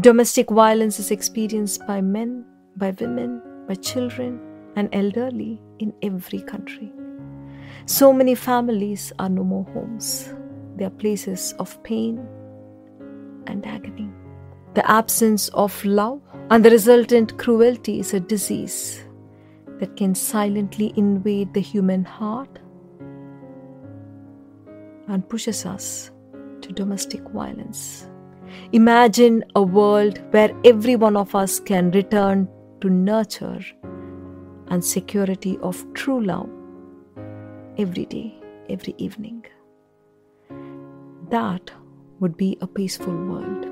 Domestic violence is experienced by men, by women, by children, and elderly in every country. So many families are no more homes, they are places of pain and agony. The absence of love and the resultant cruelty is a disease that can silently invade the human heart and pushes us to domestic violence. Imagine a world where every one of us can return to nurture and security of true love every day, every evening. That would be a peaceful world.